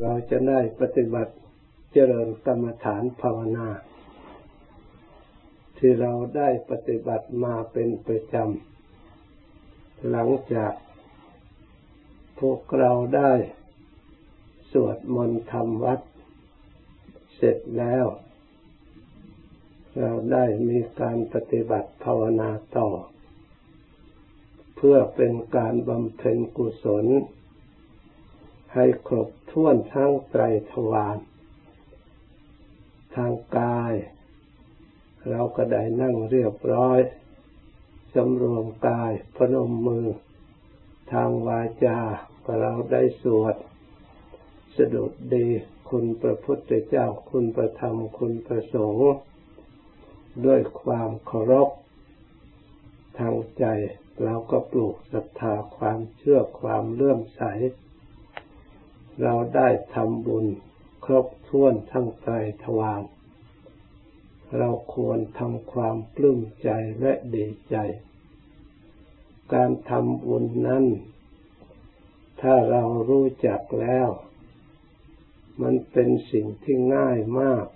เราจะได้ปฏิบัติเจริญกรรมฐานภาวนา ที่เราได้ปฏิบัติมาเป็นประจำ หลังจากพวกเราได้สวดมนต์ทำวัด เสร็จแล้ว เราได้มีการปฏิบัติภาวนาต่อ เพื่อเป็นการบำเพ็ญกุศล ให้ครบถ้วนทั้งไตรทวารทางกาย เราก็ได้นั่งเรียบร้อยสำรวมกายพนมมือ ทางวาจาก็เราได้สวดสดุดดีคุณพระพุทธเจ้าคุณพระธรรมคุณพระสงฆ์ด้วยความเคารพทางใจเราก็ปลูกศรัทธาความเชื่อความเลื่อมใส เราได้ทำบุญครบถ้วนทั้งใจทวารเราควรทำความปลื้มใจและดีใจ การทำบุญนั้น ถ้าเรารู้จักแล้ว มันเป็นสิ่งที่ง่ายมาก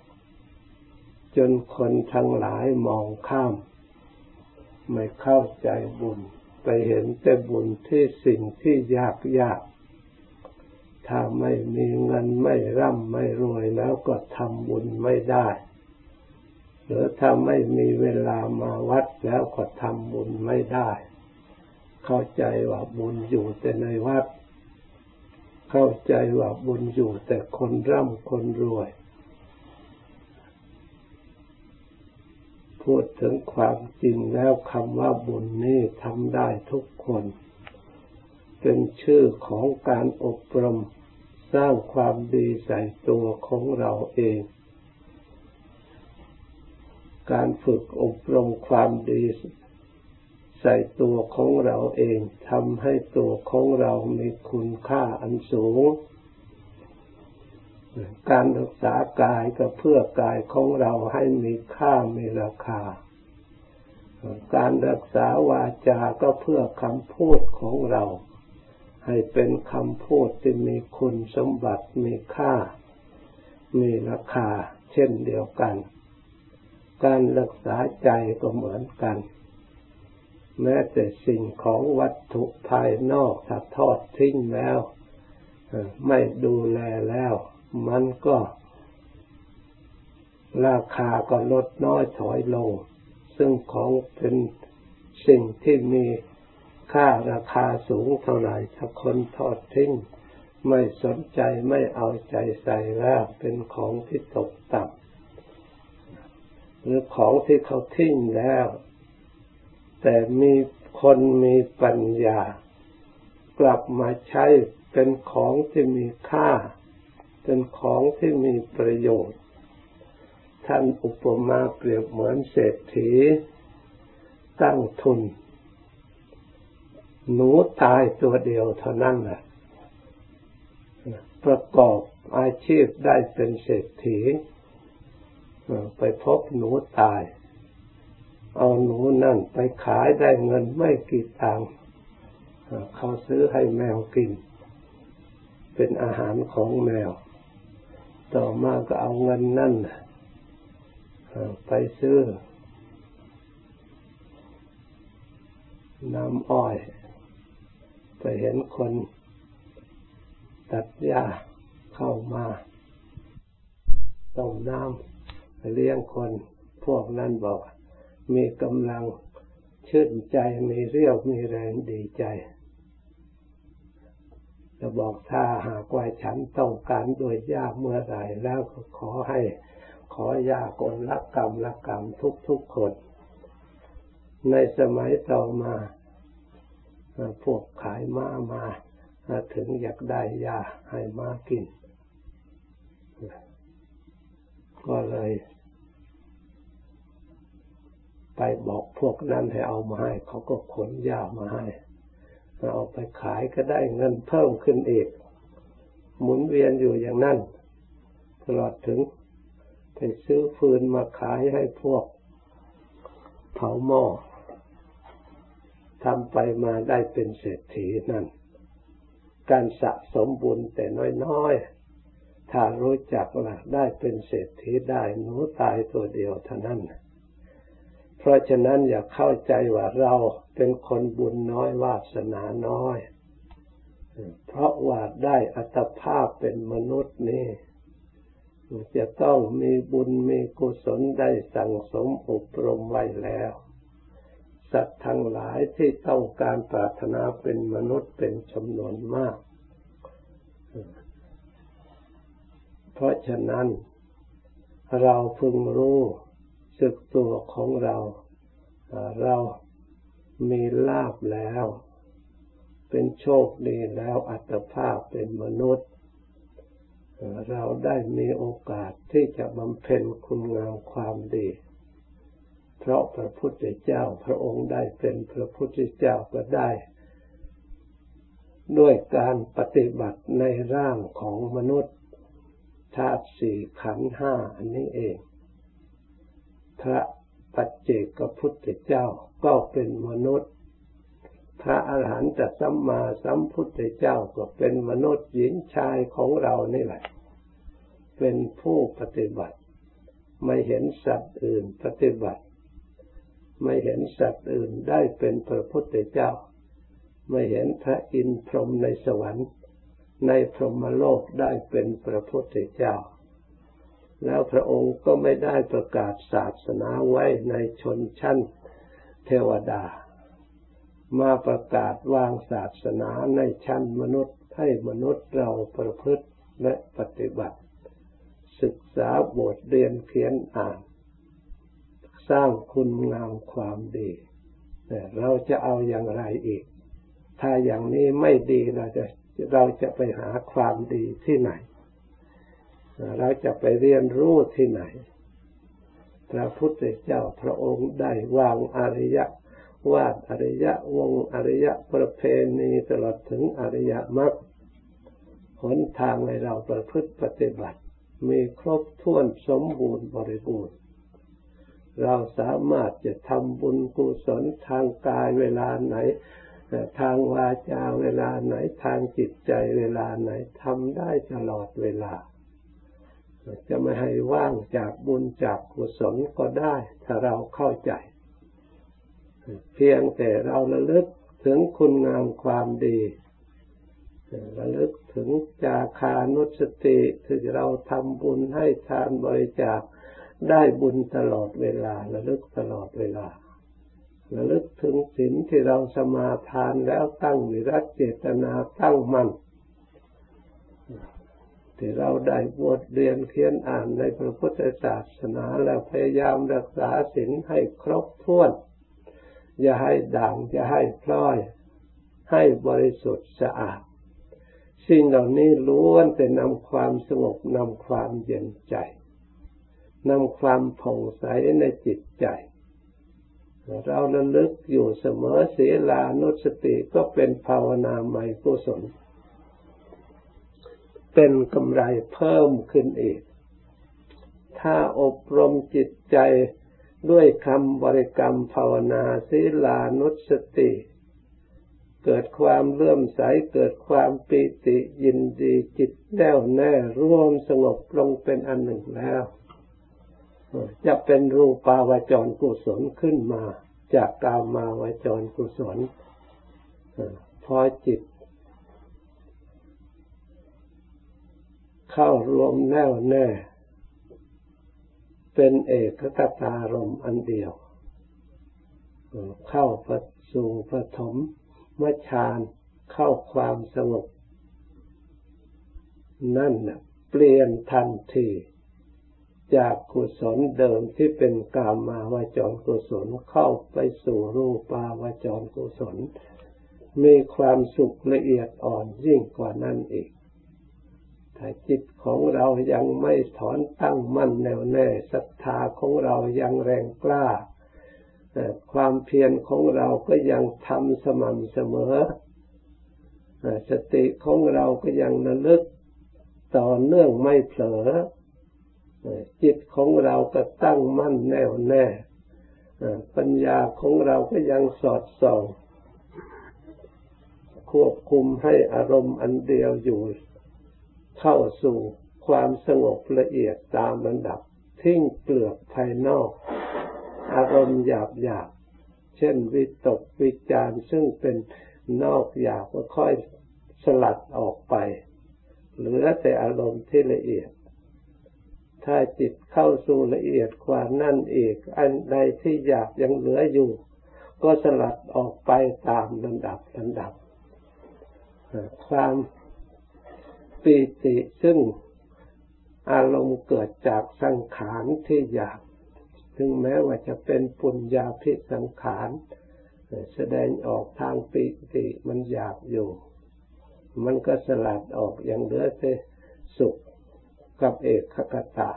จนคนทั้งหลายมองข้าม ไม่เข้าใจบุญ ไปเห็นแต่บุญที่สิ่งที่ยากยาก ถ้าไม่มีเงินไม่ร่ำไม่รวยแล้วก็ทำบุญไม่ได้ หรือถ้าไม่มีเวลามาวัดแล้วก็ทำบุญไม่ได้ เข้าใจว่าบุญอยู่แต่ในวัด เข้าใจว่าบุญอยู่แต่คนร่ำคนรวย พูดถึงความจริงแล้วคำว่าบุญนี่ทำได้ทุกคนเป็นชื่อของการอบรม สร้างความดีใส่ตัวของเราเอง การฝึกอบรมความดีใส่ตัวของเราเองทำให้ตัวของเรามีคุณค่าอันสูง การรักษากายก็เพื่อกายของเราให้มีค่ามีราคา การรักษาวาจาก็เพื่อคำพูดของเรา ให้เป็นคำพูดที่มีคุณสมบัติมีค่า มีราคา เช่นเดียวกัน การรักษาใจก็เหมือนกัน แม้แต่สิ่งของวัตถุภายนอกถ้าทอดทิ้งแล้วไม่ดูแลแล้ว มันก็ ราคาก็ลดน้อยถอยลง ซึ่งของเป็นสิ่งที่มี ค่าราคาสูงเท่าไหร่ถ้าคนทอดทิ้งไม่สนใจไม่เอาใจใส่แล้วเป็นของที่ตกต่ำหรือของที่เขาทิ้งแล้ว แต่มีคนมีปัญญา กลับมาใช้เป็นของที่มีค่า เป็นของที่มีประโยชน์ ท่านอุปมาเปรียบเหมือนเศรษฐี ตั้งทุน หนูตายตัวเดียวเท่านั้นแหละประกอบอาชีพได้เป็นเศรษฐีไปพบหนูตาย เอาหนูนั่นไปขายได้เงินไม่กี่ตังค์เขาซื้อให้แมวกิน เป็นอาหารของแมว ต่อมาก็เอาเงินนั่นไปซื้อน้ำอ้อย ไปเห็นคนตัดหญ้าเข้ามาต้มน้ำเลี้ยงคนพวกนั้นบอกมีกำลังชื่นใจมีเรี่ยวมีแรงดีใจจะบอกถ้าหากว่าฉันต้องการโดยยากเมื่อไรแล้วก็ขอให้ขอยาคนละกรรมละกรรมทุกทุกคน ในสมัยต่อมา พวกขายม้ามาถึงอยากได้ยาให้ม้ากิน ก็เลย ไปบอกพวกนั้นให้เอามาให้ เขาก็ขนยามาให้เอาไปขายก็ได้เงินเพิ่มขึ้นอีก หมุนเวียนอยู่อย่างนั้น ตลอดถึงไปซื้อฟืนมาขายให้พวก เผาหม้อ ทำไปมาได้เป็นเศรษฐีนั่น การสะสมบุญแต่น้อยๆ ถ้ารู้จักละได้เป็นเศรษฐีได้หนูตายตัวเดียวเท่านั้น เพราะฉะนั้นอย่าเข้าใจว่าเราเป็นคนบุญน้อยวาสนาน้อย เพราะว่าได้อัตภาพเป็นมนุษย์นี่จะต้องมีบุญมีกุศลได้สั่งสมอบรมไว้แล้ว สัตว์ทั้งหลายที่ต้องการปรารถนาเป็นมนุษย์เป็นจำนวนมาก เพราะฉะนั้น เราพึงรู้สึกตัวของเรา เรามีลาบแล้ว เป็นโชคดีแล้วอัตภาพเป็นมนุษย์ เราได้มีโอกาสที่จะบำเพ็ญคุณงามความดี เพราะพระพุทธเจ้าพระองค์ได้เป็นพระพุทธเจ้าก็ได้ ด้วยการปฏิบัติในร่างของมนุษย์ธาตุสี่ขันห้าอันนี้เอง พระปัจเจกพุทธเจ้าก็เป็นมนุษย์ พระอาหารหันตสัมมาสัมพุทธเจ้าก็เป็นมนุษย์หญิงชายของเรานี่แหละ เป็นผู้ปฏิบัติ ไม่เห็นสัตว์อื่นปฏิบัติ ไม่เห็นสัตว์อื่นได้เป็นพระพุทธเจ้า ไม่เห็นพระอินทร์พรหมในสวรรค์ ในพรหมโลกได้เป็นพระพุทธเจ้า แล้วพระองค์ก็ไม่ได้ประกาศศาสนาไว้ในชนชั้นเทวดา มาประกาศวางศาสนาในชั้นมนุษย์ให้มนุษย์เราประพฤติและปฏิบัติ ศึกษาบทเรียนเขียนอ่าน สร้างคุณงามความดีแต่เราจะเอาอย่างไรอีก ถ้าอย่างนี้ไม่ดีเราจะเราจะไปหาความดีที่ไหน เราจะไปเรียนรู้ที่ไหน พระพุทธเจ้าพระองค์ได้วางอริยวาดอริยวงอริยประเพณีตลอดถึงอริยมรรคหนทางในเราประพฤติปฏิบัติ มีครบถ้วนสมบูรณ์บริบูรณ์ เราสามารถจะทำบุญกุศลทางกายเวลาไหน ทางวาจาเวลาไหนทางจิตใจเวลาไหนทำได้ตลอดเวลา จะไม่ให้ว่างจากบุญจากกุศลก็ได้ ถ้าเราเข้าใจ เพียงแต่เราระลึกถึงคุณงามความดีระลึกถึงจาคานุสติที่เราทำบุญให้ทานบริจาค ได้บุญตลอดเวลาระลึกตลอดเวลาระลึกถึงศีลที่เราสมาทานแล้วตั้งวิรัตเจตนาตั้งมั่นที่เราได้บทเรียนเขียนอ่านในพระพุทธศาสนาแล้วพยายามรักษาศีลให้ครบถ้วน อย่าให้ด่างอย่าให้พลอย ให้บริสุทธิ์สะอาด สิ่งเหล่านี้ล้วนแต่นำความสงบนำความเย็นใจ นำความผ่องใสในจิตใจ เราระลึกอยู่เสมอศีลานุสติก็เป็นภาวนาใหม่กุศล เป็นกำไรเพิ่มขึ้นอีก ถ้าอบรมจิตใจด้วยคำบริกรรมภาวนาศีลานุสติ เกิดความเลื่อมใสเกิดความปิติยินดีจิตแน่วแน่ร่วมสงบลงเป็นอันหนึ่งแล้ว จะเป็นรูปาวจรกุศลขึ้นมา จากกามาวจรกุศลพอจิต เข้ารวมแน่วแน่ เป็นเอกคตารมอันเดียว เข้าปสู่ปฐมมฌานเข้าความสงบ นั่นเปลี่ยนทันที จากกุศลเดิมที่เป็นกามาวาจรกุศลเข้าไปสู่รูปาวาจรกุศล มีความสุขละเอียดอ่อนยิ่งกว่านั้นอีกถ้าจิตของเรายังไม่ถอนตั้งมั่นแน่วแน่ศรัทธาของเรายังแรงกล้าความเพียรของเราก็ยังทำสม่ำเสมอสติของเราก็ยังระลึกต่อเนื่องไม่เผลอ จิตของเราก็ตั้งมั่นแน่วแน่ปัญญาของเราก็ยังสอดส่องควบคุมให้อารมณ์อันเดียวอยู่ เข้าสู่ความสงบละเอียดตามระดับทิ้งเปลือกภายนอก อารมณ์หยาบหยาบเช่นวิตกวิจารซึ่งเป็นนอกหยาบก็ค่อยสลัดออกไป เหลือแต่อารมณ์ที่ละเอียด ถ้าจิตเข้าสู่ละเอียดกว่านั่นอีก อันใดที่หยาบยังเหลืออยู่ ก็สลัดออกไปตามลำดับลำดับ ความปีติซึ่งอารมณ์เกิดจากสังขารที่หยาบถึงแม้ว่าจะเป็นปุญญาพิสังขารแสดงออกทางปีติมันหยาบอยู่ มันก็สลัดออกอย่างเหลือแต่สุข กับเอกขกตา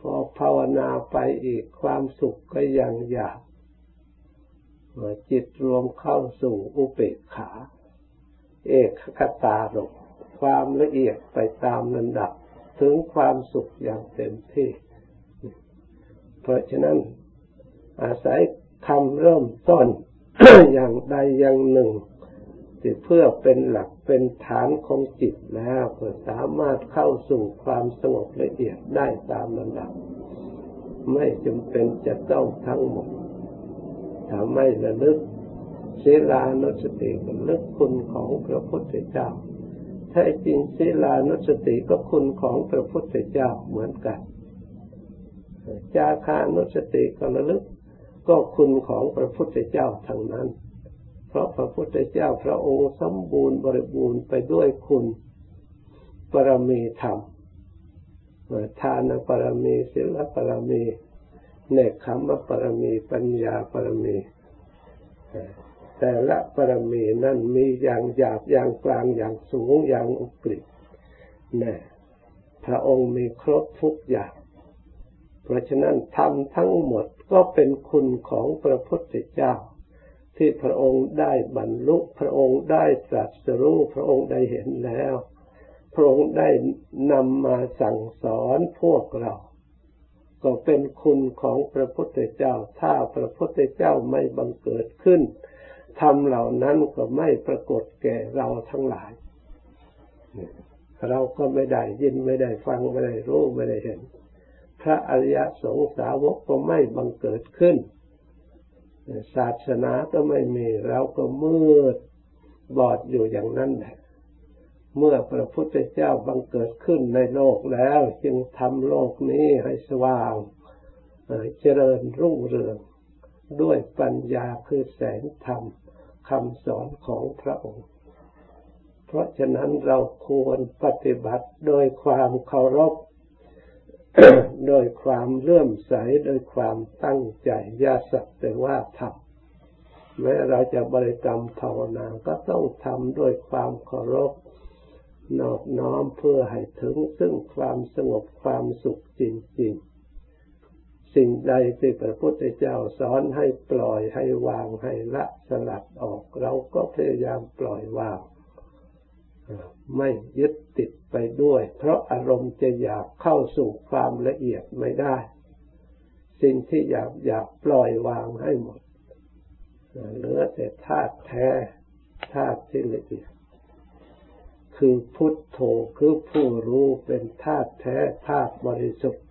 พอภาวนาไปอีกความสุขก็ยังหยาบจิตรวมเข้าสู่อุเบกขา เอกขตาลงความละเอียดไปตามลำดับถึงความสุขอย่างเต็มที่ เพราะฉะนั้นอาศัยคำเริ่มต้นอย่างใดอย่างหนึ่ง เพื่อเป็นหลักเป็นฐานของจิตแล้วก็สามารถเข้าสู่ความสงบละเอียดได้ตามลำดับ ไม่จำเป็นจะต้องทั้งหมดถ้าไม่ระลึกศีลานุสติระลึกคุณของพระพุทธเจ้าแท้จริงศีลานุสติก็คุณของพระพุทธเจ้าเหมือนกัน จาคานุสติก็ระลึกก็คุณของพระพุทธเจ้าทั้งนั้น เพราะพระพุทธเจ้าพระองค์สมบูรณ์บริบูรณ์ไปด้วยคุณปรมีธรรมทานปรมีศีลปรมีเนคขมปรมีปัญญาปรมีแต่ละปรมีนั่นมีอย่างหยาบอย่างกลางอย่างสูงอย่างอุกฤษนี่พระองค์มีครบทุกอย่าง เพราะฉะนั้นทำทั้งหมดก็เป็นคุณของพระพุทธเจ้า ที่พระองค์ได้บรรลุ พระองค์ได้ตรัสรู้พระองค์ได้เห็นแล้ว พระองค์ได้นำมาสั่งสอนพวกเรา ก็เป็นคุณของพระพุทธเจ้า ถ้าพระพุทธเจ้าไม่บังเกิดขึ้นทำเหล่านั้นก็ไม่ปรากฏแก่เราทั้งหลาย เราก็ไม่ได้ยินไม่ได้ฟังไม่ได้รู้ไม่ได้เห็น พระอริยสงสาวกก็ไม่บังเกิดขึ้น ศาสนาก็ไม่มีเราก็มืดบอดอยู่อย่างนั้นแหละเมื่อพระพุทธเจ้าบังเกิดขึ้นในโลกแล้ว จึงทำโลกนี้ให้สว่างเจริญรุ่งเรือง ด้วยปัญญาคือแสงธรรมคำสอนของพระองค์ เพราะฉะนั้นเราควรปฏิบัติโดยความเคารพ โดยความเลื่อมใสโดยความตั้งใจยาสักแต่ว่าทำแม้เราจะบริกรรมภาวนาก็ต้องทำด้วยความเคารพนอบน้อมเพื่อให้ถึงซึ่งความสงบความสุขจริงๆ สิ่งใดที่พระพุทธเจ้าสอนให้ปล่อยให้วางให้ละสลัดออก เราก็พยายามปล่อยวาง ไม่ยึดติดไปด้วย เพราะอารมณ์จะอยากเข้าสู่ความละเอียดไม่ได้ สิ่งที่อยากอยากปล่อยวางให้หมดเหลือแต่ธาตุแท้ธาตุที่ละเอียด คือพุทโธคือผู้รู้เป็นธาตุแท้ธาตุบริสุทธิ์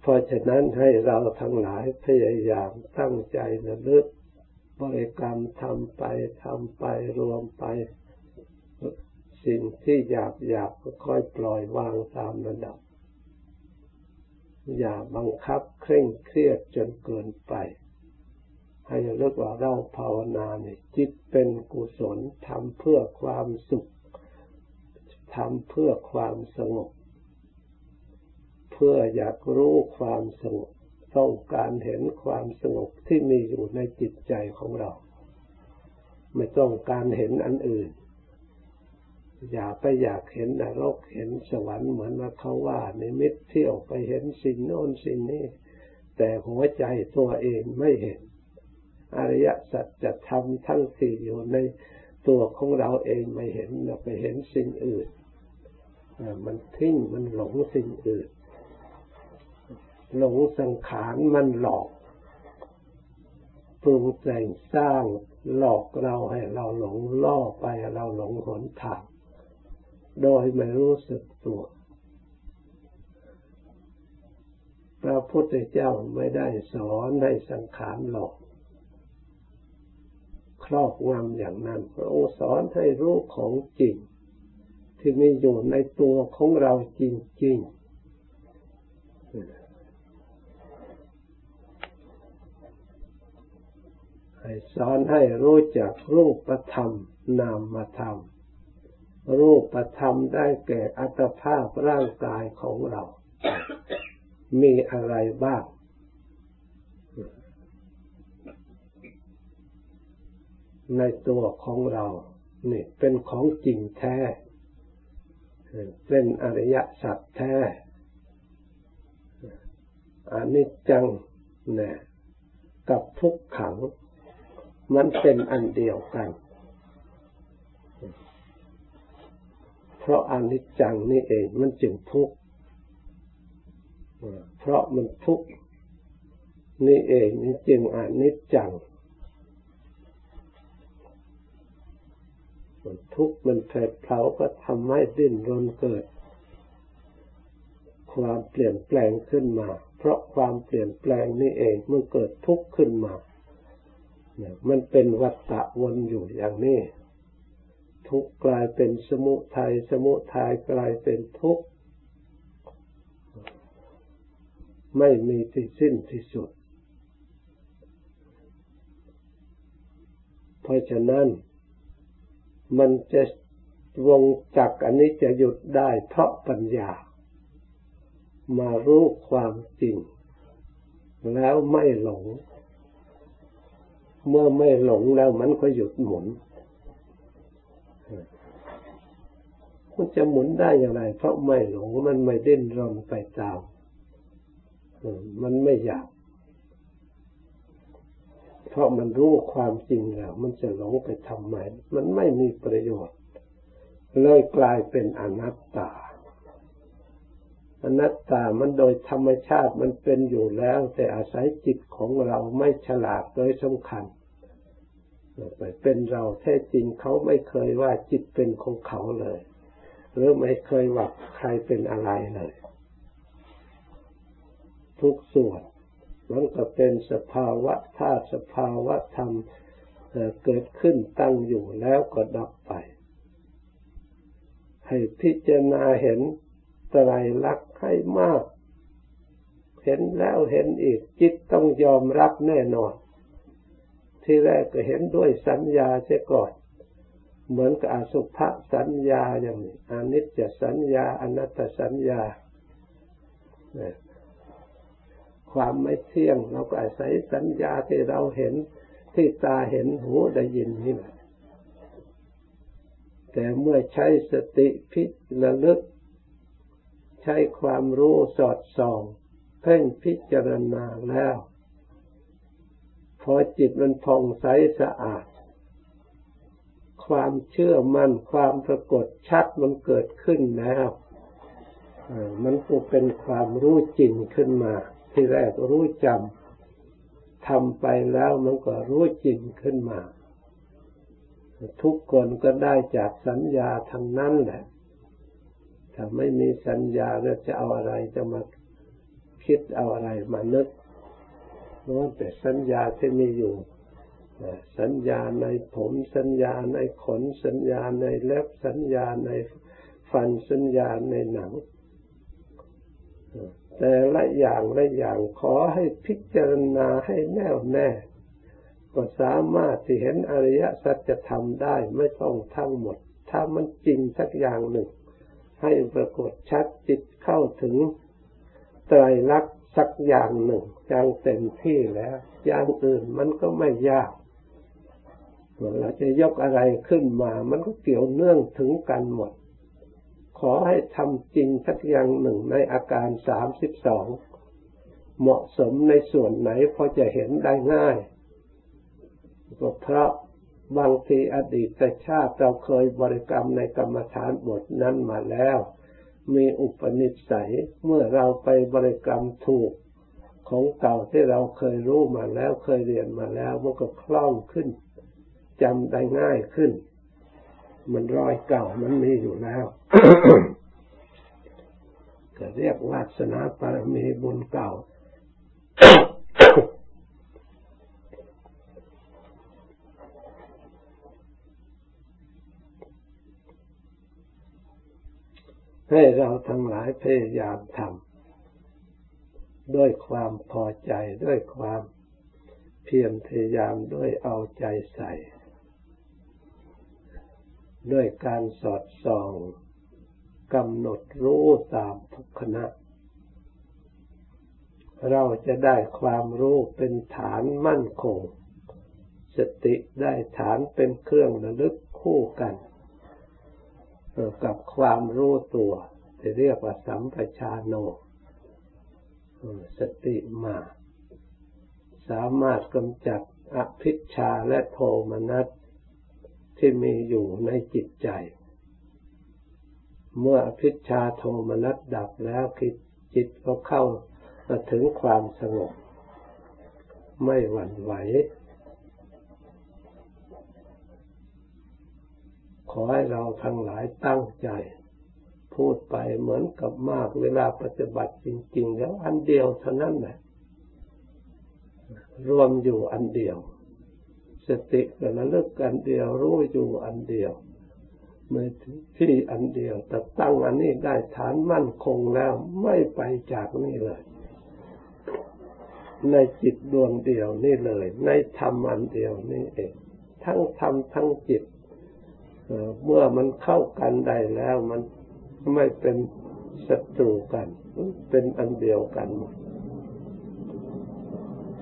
เพราะฉะนั้นให้เราทั้งหลายพยายามตั้งใจระลึกบริกรรมทำไปทำไปรวมไป สิ่งที่อยากอยากก็ค่อยปล่อยวางตามระดับ อย่าบังคับเคร่งเครียดจนเกินไป ให้เรียกว่าเราภาวนาเนี่ยจิตเป็นกุศลทำเพื่อความสุขทำเพื่อความสงบ พื่ออยากรู้ความสงบต้องการเห็นความสงบที่มีอยู่ในจิตใจของเรา ไม่ต้องการเห็นอันอื่น อย่าไปอยากเห็นนรกเห็นสวรรค์เหมือนว่าเขาว่าในมิตเที่ยวไปเห็นสิ่งโน้นสิ่งนี้ แต่หัวใจตัวเองไม่เห็น อริยสัจจะทำทั้งสี่อยู่ในตัวของเราเองไม่เห็นเราไปเห็นสิ่งอื่นมันทิ้งมันหลงสิ่งอื่น หลงสังขารมันหลอกปรุงแต่งสร้างหลอกเราให้เราหลงล่อไปเราหลงหนทาง โดยไม่รู้สึกตัวพระพุทธเจ้าไม่ได้สอนให้สังขารหลอก ครอบงำอย่างนั้นพระองค์สอนให้รู้ของจริง ที่มีอยู่ในตัวของเราจริงๆให้ สอนให้รู้จักรูปธรรม นามธรรม รูปธรรมได้แก่อัตภาพร่างกายของเรา มีอะไรบ้าง ในตัวของเรานี่เป็นของจริงแท้ เป็นอริยสัจแท้อนิจจังเนี่ยกับทุกขัง มันเป็นอันเดียวกัน เพราะอนิจจังนี่เองมันจึงทุกข์เพราะมันทุกข์นี่เองนี่จึงอนิจจังมันทุกข์มันแผดเผาก็ทำให้ดิ้นรนเกิด ความเปลี่ยนแปลงขึ้นมา เพราะความเปลี่ยนแปลงนี่เองมันเกิดทุกข์ขึ้นมา มันเป็นวัฏฏะวนอยู่อย่างนี้ ทุกกลายเป็นสมุทัยสมุทัยกลายเป็นทุกข์ไม่มีที่สิ้นที่สุด เพราะฉะนั้น มันจะวงจักอันนี้จะหยุดได้เพราะปัญญา มารู้ความจริง แล้วไม่หลง เมื่อไม่หลงแล้วมันก็หยุดหมุนมันจะหมุนได้อย่างไร เพราะไม่หลงมันไม่ดิ้นรนไปตามมันไม่อยาก เพราะมันรู้ความจริงแล้ว มันจะหลงไปทำไม มันไม่มีประโยชน์ เลยกลายเป็นอนัตตา อนัตตามันโดยธรรมชาติมันเป็นอยู่แล้ว แต่อาศัยจิตของเราไม่ฉลาดโดยสำคัญไปเป็นเราแท้จริงเขาไม่เคยว่าจิตเป็นของเขาเลย หรือไม่เคยว่าใครเป็นอะไรเลย ทุกส่วนมันก็เป็นสภาวะธาตุสภาวะธรรมเกิดขึ้นตั้งอยู่แล้วก็ดับไป ให้พิจารณาเห็น ตรลักษณ์ให้มาก เห็นแล้วเห็นอีก จิตต้องยอมรับแน่นอน ที่แรกก็เห็นด้วยสัญญาเสียก่อน เหมือนกับอสุภสัญญาอย่างนี้อนิจจสัญญาอนัตตสัญญาความไม่เที่ยงเราก็อาศัยสัญญาที่เราเห็นที่ตาเห็นหูได้ยินนี่แหละแต่เมื่อใช้สติพิระลึก ใช้ความรู้สอดส่องเพ่งพิจารณาแล้ว พอจิตมันผ่องใสสะอาด ความเชื่อมัน่นความปรากฏชัดมันเกิดขึ้นแล้วมันก็เป็นความรู้จริงขึ้นมา ที่แรกรู้จำทำไปแล้วมันก็รู้จริงขึ้นมา ทุกคนก็ได้จากสัญญาทั้งนั้นแหละ ถ้าไม่มีสัญญาแล้วจะเอาอะไรจะมาคิดเอาอะไรมานึกล้วนแต่สัญญาที่มีอยู่ สัญญาในผมสัญญาในขนสัญญาในเล็บสัญญาในฟันสัญญาในหนัง แต่ละอย่างละอย่างขอให้พิจารณาให้แน่วแน่ก็สามารถที่เห็นอริยสัจธรรมได้ไม่ต้องทั้งหมด ถ้ามันจริงสักอย่างหนึ่ง ให้ปรากฏชัดจิตเข้าถึงไตรลักษณ์สักอย่างหนึ่งอย่างเต็มที่แล้ว อย่างอื่นมันก็ไม่ยากเราจะยกอะไรขึ้นมา มันก็เกี่ยวเนื่องถึงกันหมด ขอให้ทำจริงสักอย่างหนึ่งในอาการสามสิบสองเหมาะสมในส่วนไหนพอจะเห็นได้ง่ายก็เพราะ บางทีอดีตชาติเราเคยบริกรรมในกรรมฐานบทนั้นมาแล้ว มีอุปนิสัยเมื่อเราไปบริกรรมถูกของเก่าที่เราเคยรู้มาแล้วเคยเรียนมาแล้วมันก็คล่องขึ้นจำได้ง่ายขึ้น มันรอยเก่ามันมีอยู่แล้วก็เรียกวาสนาปรมีบุญเก่า ให้เราทั้งหลายพยายามทำด้วยความพอใจด้วยความเพียรพยายามด้วยเอาใจใส่ ด้วยการสอดส่องกำหนดรู้ตามทุกขณะ เราจะได้ความรู้เป็นฐานมั่นคง สติได้ฐานเป็นเครื่องระลึกคู่กัน กับความรู้ตัวจะเรียกว่าสัมปชาโนสติมา สามารถกำจัดอภิชาและโทมนัสที่มีอยู่ในจิตใจ เมื่ออภิชาโทมนัสดับแล้วคิดจิตก็เข้ามาถึงความสงบ ไม่หวั่นไหว ขอให้เราทั้งหลายตั้งใจ พูดไปเหมือนกับมากเวลาปฏิบัติจริง ๆ แล้วอันเดียวเท่านั้นแหละรวมอยู่อันเดียว สติกับระลึกอันเดียวรู้อยู่อันเดียวเมื่อที่อันเดียวแต่ตั้งอันนี้ได้ฐานมั่นคงแล้วไม่ไปจากนี่เลย ในจิตดวงเดียวนี่เลย ในธรรมอันเดียวนี่เอง ทั้งธรรมทั้งจิต เมื่อมันเข้ากันได้แล้วมันไม่เป็นศัตรูกัน เป็นอันเดียวกัน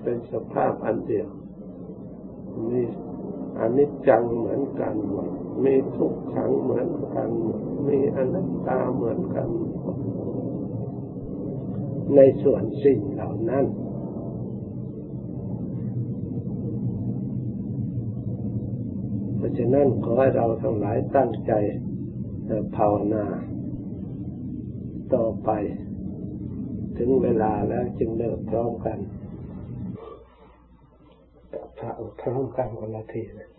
เป็นสภาพอันเดียวมีอันิจจังเหมือนกันหมดมีทุกขังเหมือนกันหมดมีอนัตตาเหมือนกัน ในส่วนสิ่งเหล่านั้น ราะฉะนั้นขอให้เราทั้งหลายตั้งใจภาวนา ต่อไป ถึงเวลาแล้วจึงเลิกพร้อมกันพระพร้อมกันคนละทีนะ